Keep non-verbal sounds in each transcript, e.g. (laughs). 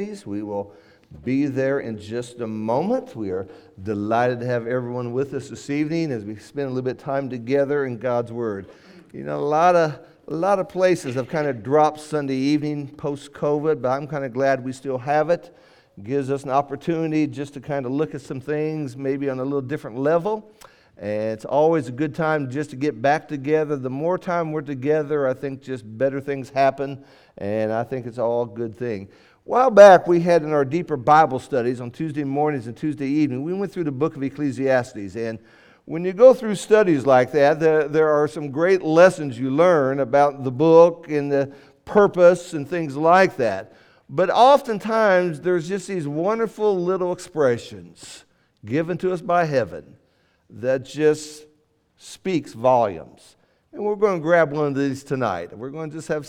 We will be there in just a moment. We are delighted to have everyone with us this evening as we spend a little bit of time together in God's Word. You know, a lot of a lot of places have kind of dropped Sunday evening post COVID, but I'm kind of glad we still have it. it. Gives us an opportunity just to kind of look at some things maybe on a little different level. And it's always a good time just to get back together. The more time we're together, I think just better things happen, and I think it's all a good thing. While back, we had in our deeper Bible studies on Tuesday mornings and Tuesday evening, we went through the book of Ecclesiastes. And when you go through studies like that, there, there are some great lessons you learn about the book and the purpose and things like that. But oftentimes, there's just these wonderful little expressions given to us by heaven that just speaks volumes. And we're going to grab one of these tonight. We're going to just have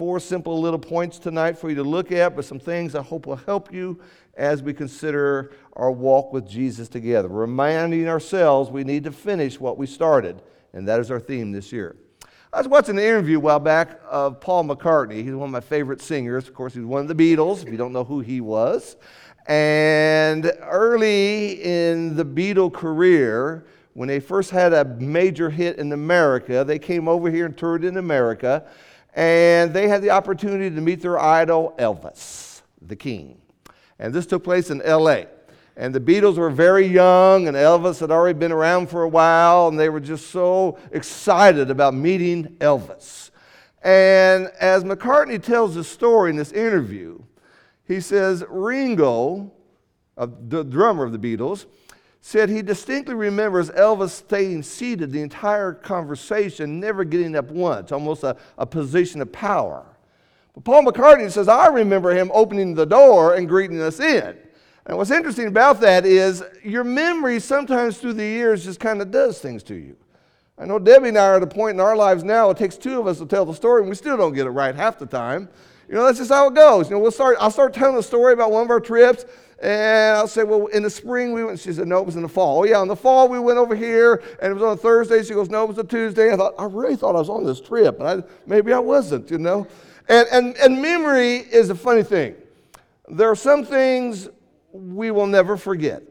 four simple little points tonight for you to look at, but some things I hope will help you as we consider our walk with Jesus together. Reminding ourselves we need to finish what we started, and that is our theme this year. I was watching an interview a while back of Paul McCartney. He's one of my favorite singers. Of course, he's one of the Beatles, if you don't know who he was. And early in the Beatle career, when they first had a major hit in America, they came over here and toured in America and they had the opportunity to meet their idol, Elvis, the king. And this took place in LA. And the Beatles were very young, and Elvis had already been around for a while, and they were just so excited about meeting Elvis. And as McCartney tells the story in this interview, he says Ringo, the drummer of the Beatles, said he distinctly remembers Elvis staying seated the entire conversation, never getting up once, almost a, a position of power. But Paul McCartney says, I remember him opening the door and greeting us in. And what's interesting about that is your memory sometimes through the years just kind of does things to you. I know Debbie and I are at a point in our lives now, it takes two of us to tell the story, and we still don't get it right half the time. You know, that's just how it goes. You know, we'll start, I'll start telling a story about one of our trips, and I'll say, well, in the spring we went. She said, no, it was in the fall. Oh, yeah, in the fall we went over here, and it was on a Thursday. She goes, no, it was a Tuesday. I thought, I really thought I was on this trip, and I, maybe I wasn't, you know. And, and, and memory is a funny thing. There are some things we will never forget.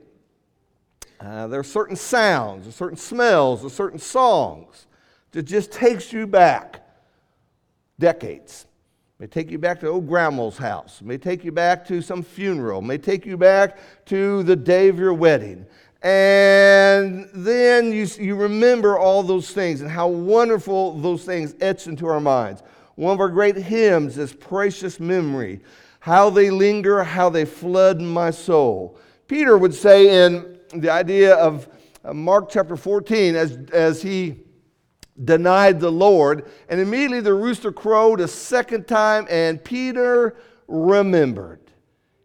Uh, there are certain sounds, or certain smells, or certain songs that just takes you back decades may take you back to old grandma's house, may take you back to some funeral, may take you back to the day of your wedding. And then you, you remember all those things and how wonderful those things etch into our minds. One of our great hymns is Precious Memory. How they linger, how they flood my soul. Peter would say in the idea of uh, Mark chapter 14, as, as he denied the Lord. And immediately the rooster crowed a second time, and Peter remembered.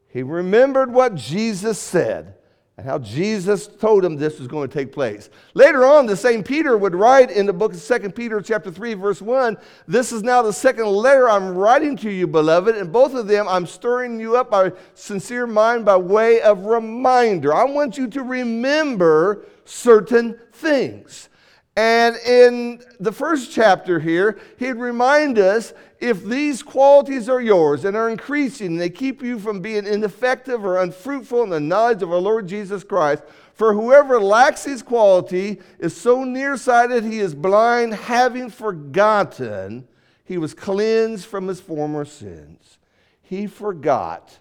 He remembered what Jesus said and how Jesus told him this was going to take place. Later on, the same Peter would write in the book of 2 Peter chapter 3, verse 1, This is now the second letter I'm writing to you, beloved, and both of them I'm stirring you up by sincere mind by way of reminder. I want you to remember certain things. And in the first chapter here, he'd remind us if these qualities are yours and are increasing, and they keep you from being ineffective or unfruitful in the knowledge of our Lord Jesus Christ. For whoever lacks these quality is so nearsighted he is blind, having forgotten he was cleansed from his former sins. He forgot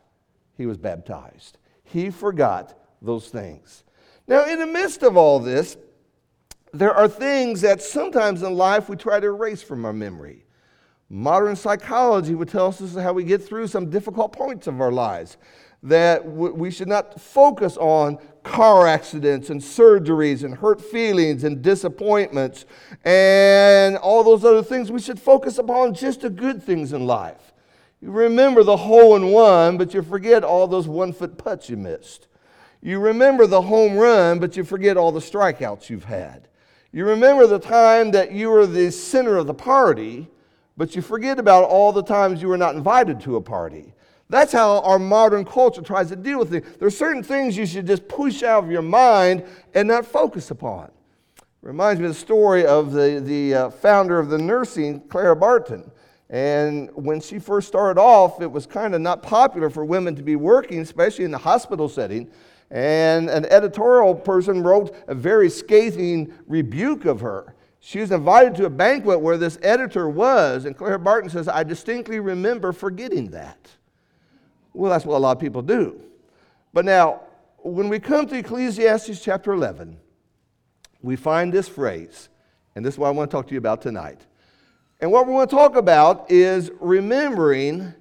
he was baptized. He forgot those things. Now, in the midst of all this, there are things that sometimes in life we try to erase from our memory. Modern psychology would tell us how we get through some difficult points of our lives. That we should not focus on car accidents and surgeries and hurt feelings and disappointments and all those other things. We should focus upon just the good things in life. You remember the hole in one, but you forget all those one foot putts you missed. You remember the home run, but you forget all the strikeouts you've had. You remember the time that you were the center of the party, but you forget about all the times you were not invited to a party. That's how our modern culture tries to deal with it. There are certain things you should just push out of your mind and not focus upon. Reminds me of the story of the, the uh, founder of the nursing, Clara Barton. And when she first started off, it was kind of not popular for women to be working, especially in the hospital setting. And an editorial person wrote a very scathing rebuke of her. She was invited to a banquet where this editor was, and Clara Barton says, I distinctly remember forgetting that. Well, that's what a lot of people do. But now, when we come to Ecclesiastes chapter 11, we find this phrase, and this is what I want to talk to you about tonight. And what we want to talk about is remembering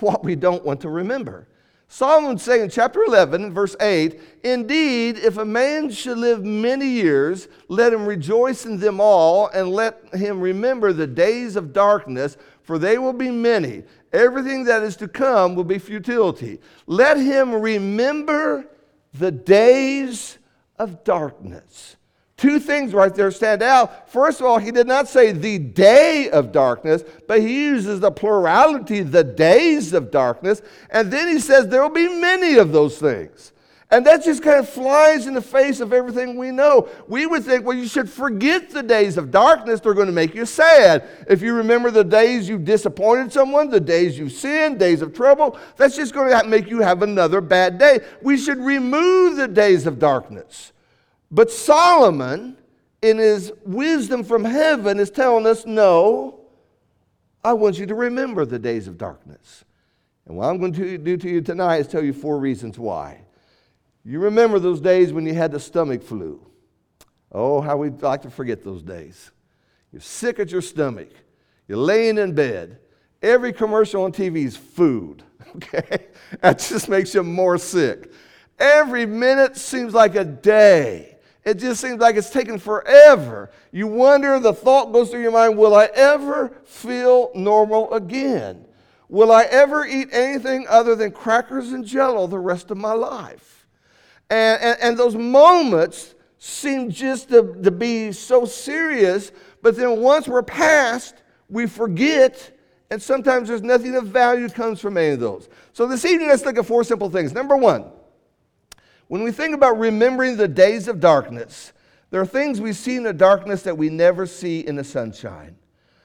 what we don't want to remember. Solomon saying in chapter 11, verse 8, Indeed, if a man should live many years, let him rejoice in them all, and let him remember the days of darkness, for they will be many. Everything that is to come will be futility. Let him remember the days of darkness. Two things right there stand out. First of all, he did not say the day of darkness, but he uses the plurality, the days of darkness. And then he says there will be many of those things. And that just kind of flies in the face of everything we know. We would think, well, you should forget the days of darkness. They're going to make you sad. If you remember the days you disappointed someone, the days you sinned, days of trouble, that's just going to make you have another bad day. We should remove the days of darkness. But Solomon, in his wisdom from heaven, is telling us no, I want you to remember the days of darkness. And what I'm going to do to you tonight is tell you four reasons why. You remember those days when you had the stomach flu. Oh, how we'd like to forget those days. You're sick at your stomach. You're laying in bed. Every commercial on TV is food. (laughs) Okay? That just makes you more sick. Every minute seems like a day. It just seems like it's taken forever. You wonder, the thought goes through your mind will I ever feel normal again? Will I ever eat anything other than crackers and jello the rest of my life? And, and, and those moments seem just to, to be so serious, but then once we're past, we forget, and sometimes there's nothing of value comes from any of those. So this evening, let's look at four simple things. Number one, when we think about remembering the days of darkness, there are things we see in the darkness that we never see in the sunshine.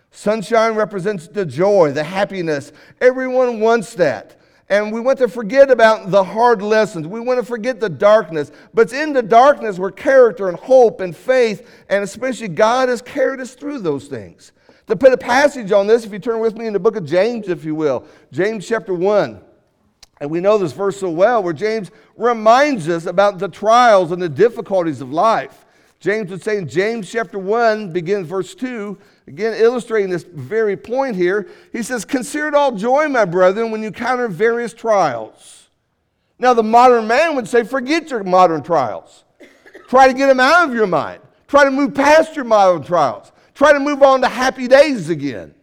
Sunshine represents the joy, the happiness. Everyone wants that. And we want to forget about the hard lessons. We want to forget the darkness. But it's in the darkness where character and hope and faith, and especially God has carried us through those things. To put a passage on this, if you turn with me in the book of James, if you will, James chapter 1. And we know this verse so well, where James reminds us about the trials and the difficulties of life. James would say in James chapter 1, begins verse 2, again illustrating this very point here. He says, Consider it all joy, my brethren, when you encounter various trials. Now, the modern man would say, Forget your modern trials. Try to get them out of your mind. Try to move past your modern trials. Try to move on to happy days again.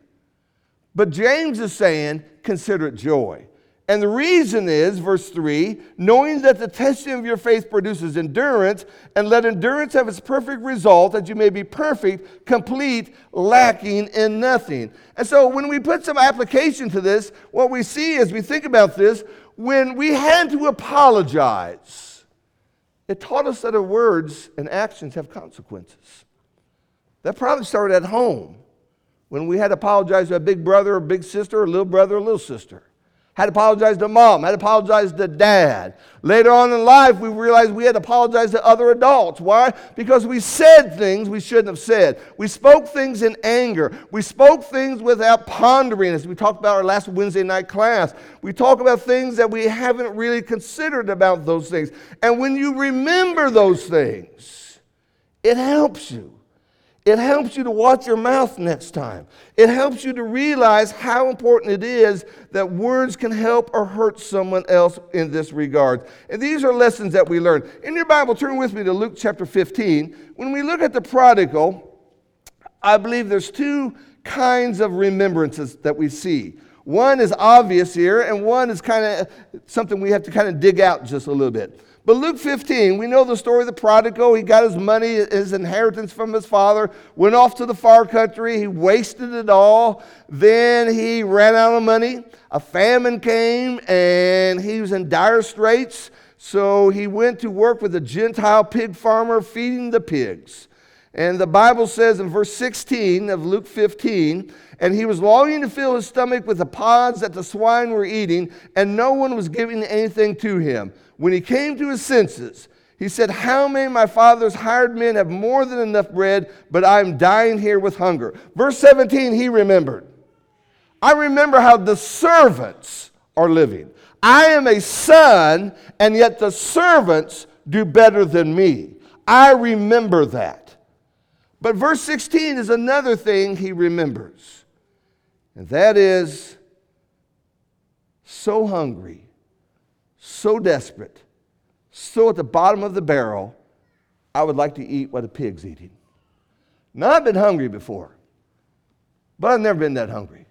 But James is saying, Consider it joy. And the reason is, verse 3 knowing that the testing of your faith produces endurance, and let endurance have its perfect result, that you may be perfect, complete, lacking in nothing. And so, when we put some application to this, what we see as we think about this, when we had to apologize, it taught us that our words and actions have consequences. That probably started at home when we had to apologize to a big brother or big sister, or little brother or little sister had to apologize to mom, had to apologize to dad. Later on in life, we realized we had to apologize to other adults. Why? Because we said things we shouldn't have said. We spoke things in anger. We spoke things without pondering, as we talked about our last Wednesday night class. We talk about things that we haven't really considered about those things. And when you remember those things, it helps you. It helps you to watch your mouth next time. It helps you to realize how important it is that words can help or hurt someone else in this regard. And these are lessons that we learn. In your Bible, turn with me to Luke chapter 15. When we look at the prodigal, I believe there's two kinds of remembrances that we see. One is obvious here, and one is kind of something we have to kind of dig out just a little bit. But Luke 15, we know the story of the prodigal. He got his money, his inheritance from his father, went off to the far country. He wasted it all. Then he ran out of money. A famine came and he was in dire straits. So he went to work with a Gentile pig farmer feeding the pigs. And the Bible says in verse 16 of Luke 15, and he was longing to fill his stomach with the pods that the swine were eating, and no one was giving anything to him. When he came to his senses, he said, How many of my father's hired men have more than enough bread, but I'm dying here with hunger? Verse 17, he remembered. I remember how the servants are living. I am a son, and yet the servants do better than me. I remember that. But verse 16 is another thing he remembers, and that is so hungry, so desperate, so at the bottom of the barrel, I would like to eat what a pig's eating. Now, I've been hungry before, but I've never been that hungry.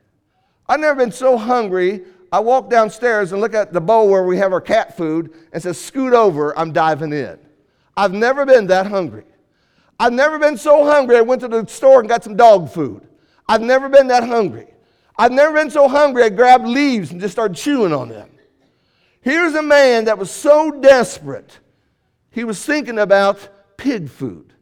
I've never been so hungry. I walk downstairs and look at the bowl where we have our cat food and says, scoot over, I'm diving in. I've never been that hungry. I've never been so hungry. I went to the store and got some dog food. I've never been that hungry. I've never been so hungry I grabbed leaves and just started chewing on them. Here's a man that was so desperate, he was thinking about pig food.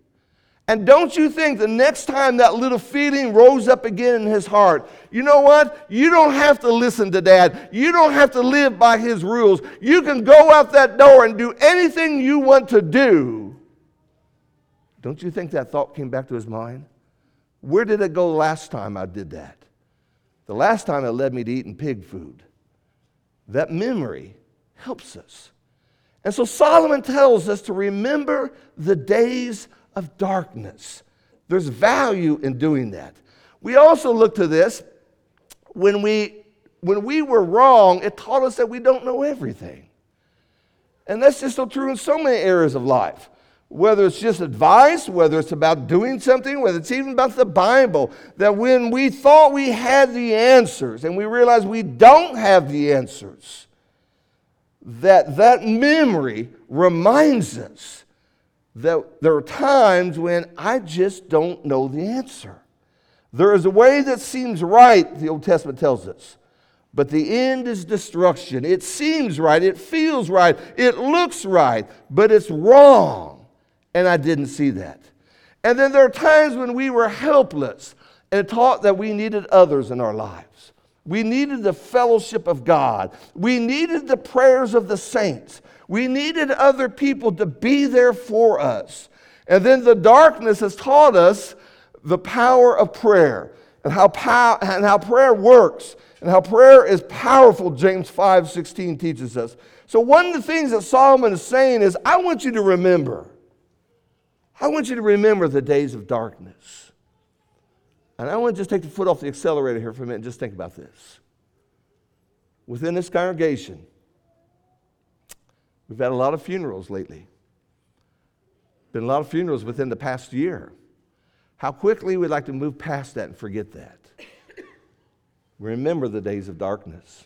And don't you think the next time that little feeling rose up again in his heart, you know what? You don't have to listen to dad. You don't have to live by his rules. You can go out that door and do anything you want to do don't you think that thought came back to his mind? Where did it go last time I did that? The last time it led me to eating pig food. That memory helps us. And so Solomon tells us to remember the days of darkness. There's value in doing that. We also look to this when we when we were wrong, it taught us that we don't know everything. And that's just so true in so many areas of life whether it's just advice, whether it's about doing something, whether it's even about the Bible, that when we thought we had the answers and we realize we don't have the answers, that that memory reminds us that there are times when I just don't know the answer. There is a way that seems right, the Old Testament tells us, but the end is destruction. It seems right, it feels right, it looks right, but it's wrong and I didn't see that. And then there are times when we were helpless and taught that we needed others in our lives. We needed the fellowship of God. We needed the prayers of the saints. We needed other people to be there for us. And then the darkness has taught us the power of prayer and how, pow- and how prayer works and how prayer is powerful, James 5 16 teaches us. So, one of the things that Solomon is saying is, I want you to remember I want you to remember the days of darkness. And I want to just take the foot off the accelerator here for a minute and just think about this. Within this congregation, we've had a lot of funerals lately. Been a lot of funerals within the past year. How quickly we'd like to move past that and forget that. (coughs) Remember the days of darkness.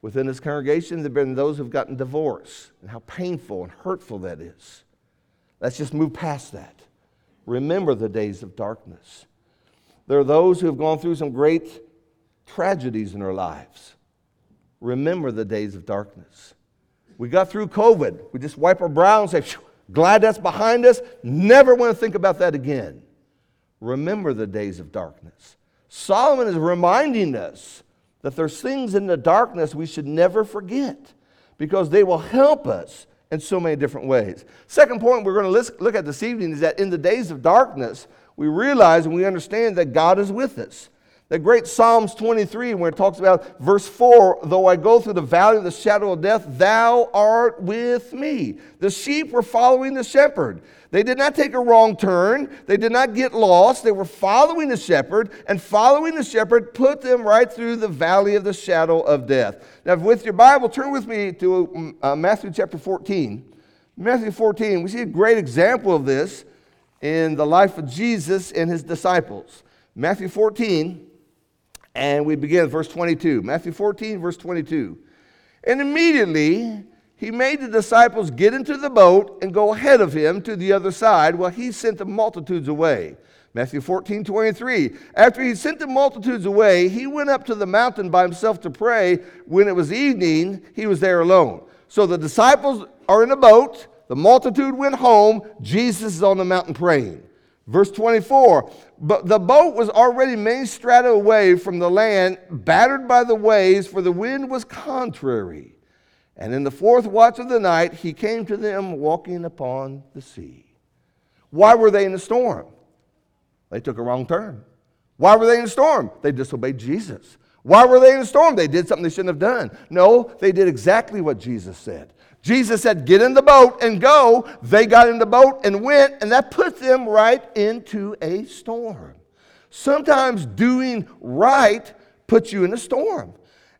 Within this congregation, there have been those who've gotten divorced, and how painful and hurtful that is. Let's just move past that. Remember the days of darkness. There are those who have gone through some great tragedies in their lives. Remember the days of darkness. We got through COVID. We just wipe our brow and say, glad that's behind us. Never want to think about that again. Remember the days of darkness. Solomon is reminding us that there's things in the darkness we should never forget because they will help us in so many different ways. Second point we're going to look at this evening is that in the days of darkness, we realize and we understand that God is with us. The great Psalms 23, where it talks about verse 4 though I go through the valley of the shadow of death, thou art with me. The sheep were following the shepherd. They did not take a wrong turn. They did not get lost. They were following the shepherd, and following the shepherd put them right through the valley of the shadow of death. Now, with your Bible, turn with me to uh, Matthew chapter 14. Matthew 14, we see a great example of this in the life of Jesus and his disciples. Matthew 14, and we begin verse 22. Matthew 14, verse 22. And immediately he made the disciples get into the boat and go ahead of him to the other side while he sent the multitudes away. Matthew 14, 23. After he sent the multitudes away, he went up to the mountain by himself to pray. When it was evening, he was there alone. So the disciples are in a boat, the multitude went home, Jesus is on the mountain praying. Verse 24, but the boat was already many stadia away from the land, battered by the waves, for the wind was contrary. And in the fourth watch of the night, he came to them walking upon the sea. Why were they in a storm? They took a wrong turn. Why were they in a storm? They disobeyed Jesus. Why were they in a storm? They did something they shouldn't have done. No, they did exactly what Jesus said. Jesus said, Get in the boat and go. They got in the boat and went, and that put them right into a storm. Sometimes doing right puts you in a storm.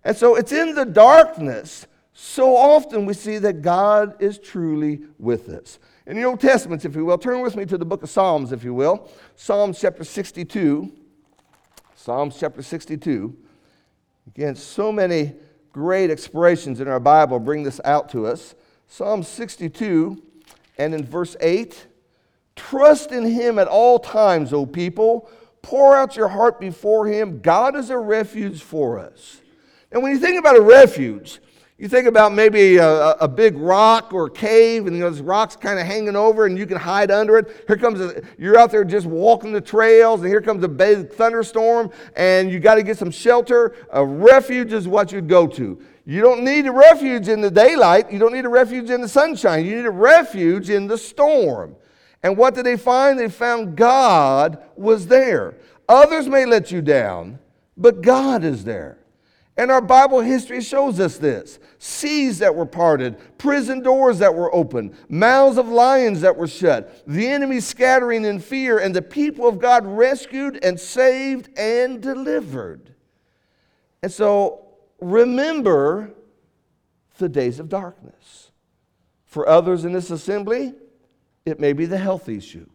And so it's in the darkness. So often we see that God is truly with us. In the Old Testament, if you will, turn with me to the book of Psalms, if you will. Psalms chapter 62. Psalms chapter 62. Again, so many great expressions in our Bible bring this out to us. Psalm 62 and in verse 8 Trust in him at all times, O people. Pour out your heart before him. God is a refuge for us. And when you think about a refuge, you think about maybe a, a big rock or cave, and this rock's kind of hanging over, and you can hide under it. Here comes a, you're out there just walking the trails, and here comes a big thunderstorm, and you got to get some shelter. A refuge is what you'd go to. You don't need a refuge in the daylight. You don't need a refuge in the sunshine. You need a refuge in the storm. And what did they find? They found God was there. Others may let you down, but God is there. And our Bible history shows us this seas that were parted, prison doors that were opened, mouths of lions that were shut, the enemy scattering in fear, and the people of God rescued and saved and delivered. And so remember the days of darkness. For others in this assembly, it may be the health issue.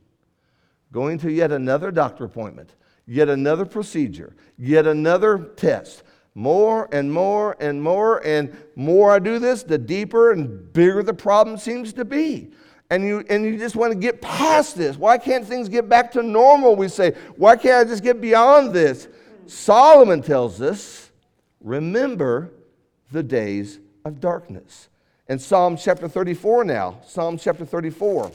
Going to yet another doctor appointment, yet another procedure, yet another test more and more and more and more I do this, the deeper and bigger the problem seems to be. And you, and you just want to get past this. Why can't things get back to normal? We say, why can't I just get beyond this? Solomon tells us, remember the days of darkness. In Psalm chapter 34 now, Psalm chapter 34,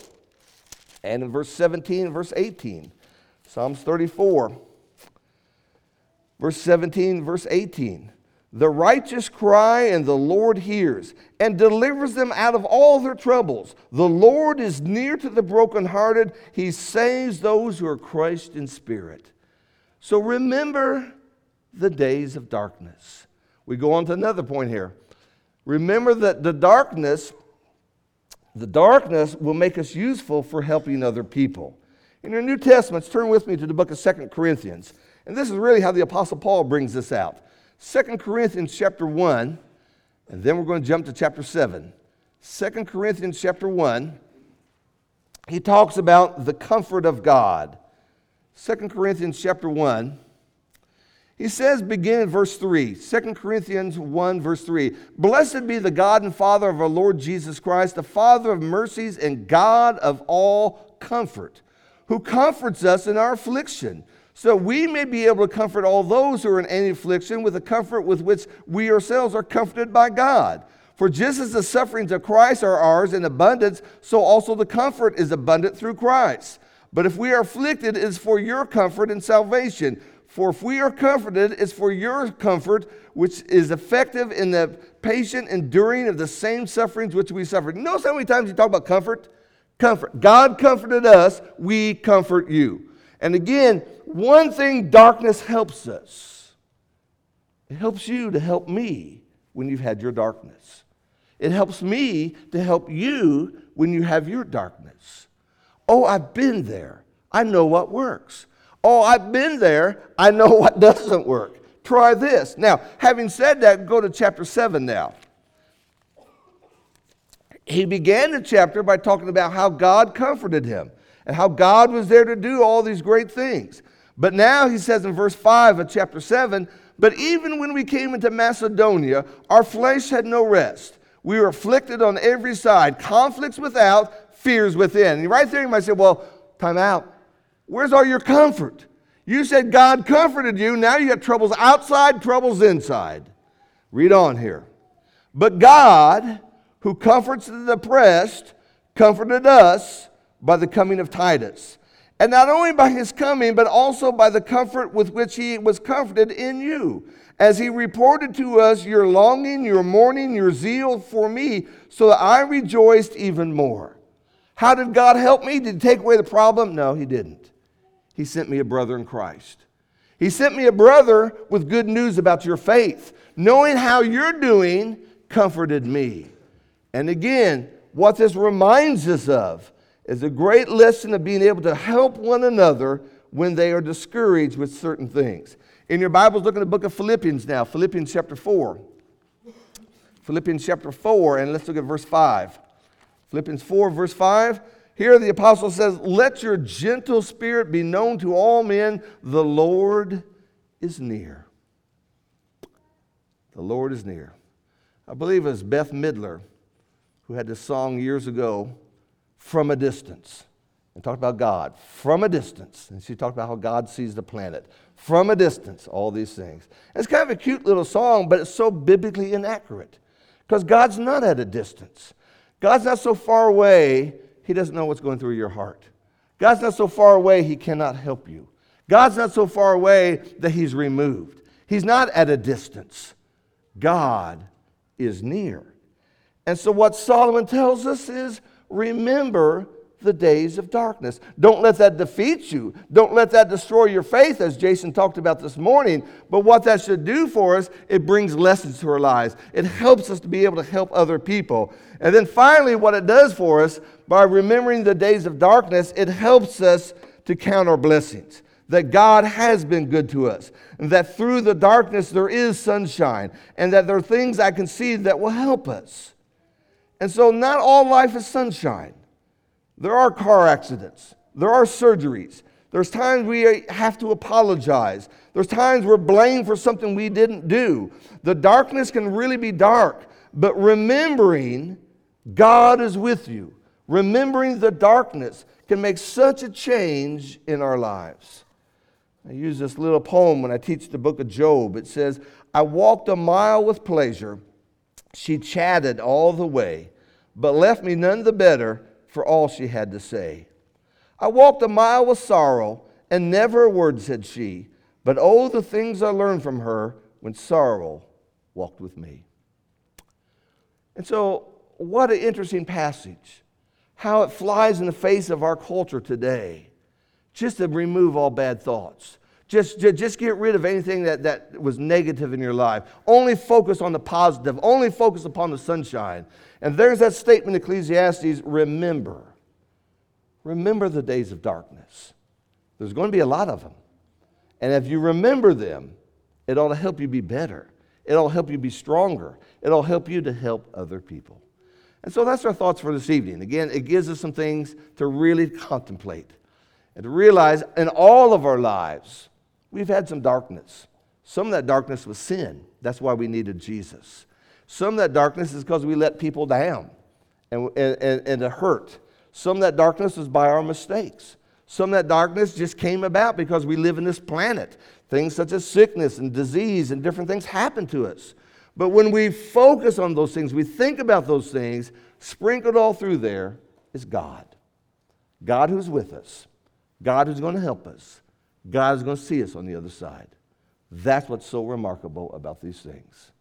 and in verse 17 verse 18. Psalms 34. Verse 17, verse 18. The righteous cry, and the Lord hears and delivers them out of all their troubles. The Lord is near to the brokenhearted. He saves those who are crushed in spirit. So remember the days of darkness. We go on to another point here. Remember that the darkness, the darkness will make us useful for helping other people. In your New Testaments, turn with me to the book of Second Corinthians. And this is really how the Apostle Paul brings this out. 2 Corinthians chapter 1, and then we're going to jump to chapter 7. 2 Corinthians chapter 1, he talks about the comfort of God. 2 Corinthians chapter 1, he says, begin in verse 3, 2 Corinthians 1, verse 3 Blessed be the God and Father of our Lord Jesus Christ, the Father of mercies and God of all comfort, who comforts us in our affliction so we may be able to comfort all those who are in any affliction with the comfort with which we ourselves are comforted by God. For just as the sufferings of Christ are ours in abundance, so also the comfort is abundant through Christ. But if we are afflicted, it is for your comfort and salvation. For if we are comforted, it's for your comfort, which is effective in the patient enduring of the same sufferings which we suffered. Notice how many times you talk about comfort? Comfort. God comforted us, we comfort you. And again, one thing darkness helps us it helps you to help me when you've had your darkness. It helps me to help you when you have your darkness. Oh, I've been there. I know what works. Oh, I've been there. I know what (laughs) doesn't work. Try this. Now, having said that, go to chapter 7 now. He began the chapter by talking about how God comforted him and how God was there to do all these great things. But now he says in verse 5 of chapter 7 But even when we came into Macedonia, our flesh had no rest. We were afflicted on every side, conflicts without, fears within. And right there you might say, Well, time out. Where's all your comfort? You said God comforted you. Now you have troubles outside, troubles inside. Read on here. But God, who comforts the depressed, comforted us by the coming of Titus And not only by his coming, but also by the comfort with which he was comforted in you, as he reported to us your longing, your mourning, your zeal for me, so that I rejoiced even more. How did God help me? Did he take away the problem? No, he didn't. He sent me a brother in Christ. He sent me a brother with good news about your faith. Knowing how you're doing comforted me. And again, what this reminds us of is a great lesson of being able to help one another when they are discouraged with certain things. In your Bibles, look at the book of Philippians now, Philippians chapter 4. Philippians chapter 4, and let's look at verse 5. Philippians 4, verse 5. Here the apostle says, Let your gentle spirit be known to all men, the Lord is near. The Lord is near. I believe it was Bette Midler who had this song years ago from a distance and talked about God from a distance. And she talked about how God sees the planet from a distance, all these things. it's kind of a cute little song, but it's so biblically inaccurate because God's not at a distance. God's not so far away, He doesn't know what's going through your heart. God's not so far away, He cannot help you. God's not so far away that He's removed. He's not at a distance. God is near. And so, what Solomon tells us is remember the days of darkness. Don't let that defeat you. Don't let that destroy your faith, as Jason talked about this morning. But what that should do for us, it brings lessons to our lives. It helps us to be able to help other people. And then finally, what it does for us, by remembering the days of darkness, it helps us to count our blessings. That God has been good to us, and that through the darkness there is sunshine, and that there are things I can see that will help us. And so, not all life is sunshine. There are car accidents, there are surgeries. There's times we have to apologize. There's times we're blamed for something we didn't do. The darkness can really be dark, but remembering God is with you, remembering the darkness can make such a change in our lives. I use this little poem when I teach the book of Job. It says, I walked a mile with pleasure she chatted all the way, but left me none the better for all she had to say. I walked a mile with sorrow, and never a word said she, but oh, the things I learned from her when sorrow walked with me. And so, what an interesting passage. How it flies in the face of our culture today, just to remove all bad thoughts just, just get rid of anything that, that was negative in your life. Only focus on the positive. Only focus upon the sunshine. And there's that statement in Ecclesiastes remember. Remember the days of darkness. There's going to be a lot of them. And if you remember them, it ought to help you be better. It'll help you be stronger. It'll help you to help other people. And so that's our thoughts for this evening. Again, it gives us some things to really contemplate and to realize in all of our lives, We've had some darkness. Some of that darkness was sin. That's why we needed Jesus. Some of that darkness is because we let people down and, and, and it hurt. Some of that darkness was by our mistakes. Some of that darkness just came about because we live in this planet. Things such as sickness and disease and different things happen to us. But when we focus on those things, we think about those things, sprinkled all through there is God. God who's with us, God who's going to help us, God is going to see us on the other side. That's what's so remarkable about these things.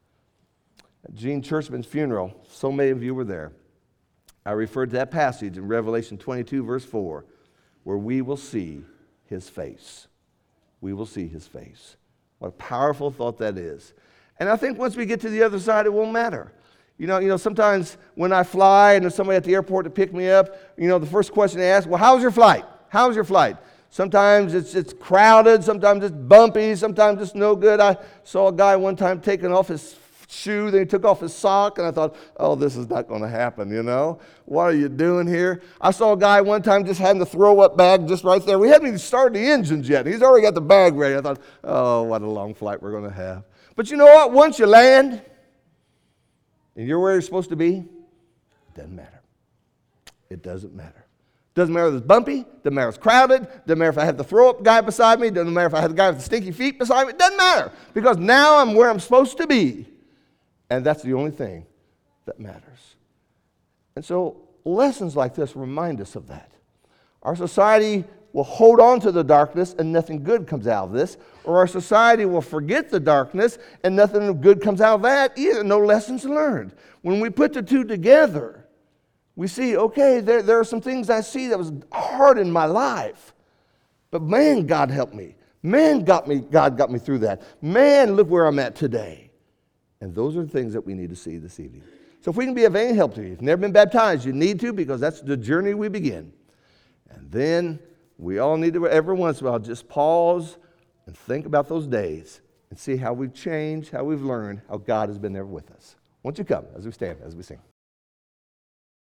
At Gene Churchman's funeral, so many of you were there. I referred to that passage in Revelation 22, verse 4, where we will see his face. We will see his face. What a powerful thought that is. And I think once we get to the other side, it won't matter. You know, you know, sometimes when I fly and there's somebody at the airport to pick me up, you know, the first question they ask, well, how's your flight? How's your flight? Sometimes it's, it's crowded, sometimes it's bumpy, sometimes it's no good. I saw a guy one time taking off his shoe, then he took off his sock, and I thought, oh, this is not going to happen, you know? What are you doing here? I saw a guy one time just having to throw up bag just right there. We hadn't even started the engines yet. He's already got the bag ready. I thought, oh, what a long flight we're going to have. But you know what? Once you land and you're where you're supposed to be, it doesn't matter. It doesn't matter. Doesn't matter if it's bumpy, doesn't matter if it's crowded, doesn't matter if I have the throw up guy beside me, doesn't matter if I have the guy with the stinky feet beside me, doesn't matter because now I'm where I'm supposed to be. And that's the only thing that matters. And so lessons like this remind us of that. Our society will hold on to the darkness and nothing good comes out of this, or our society will forget the darkness and nothing good comes out of that either. No lessons learned. When we put the two together, we see, okay, there, there are some things I see that was hard in my life. But man, God helped me. Man, got me, God got me through that. Man, look where I'm at today. And those are the things that we need to see this evening. So if we can be of any help to you, if you've never been baptized, you need to because that's the journey we begin. And then we all need to, every once in a while, just pause and think about those days and see how we've changed, how we've learned, how God has been there with us. Won't you come as we stand, as we sing?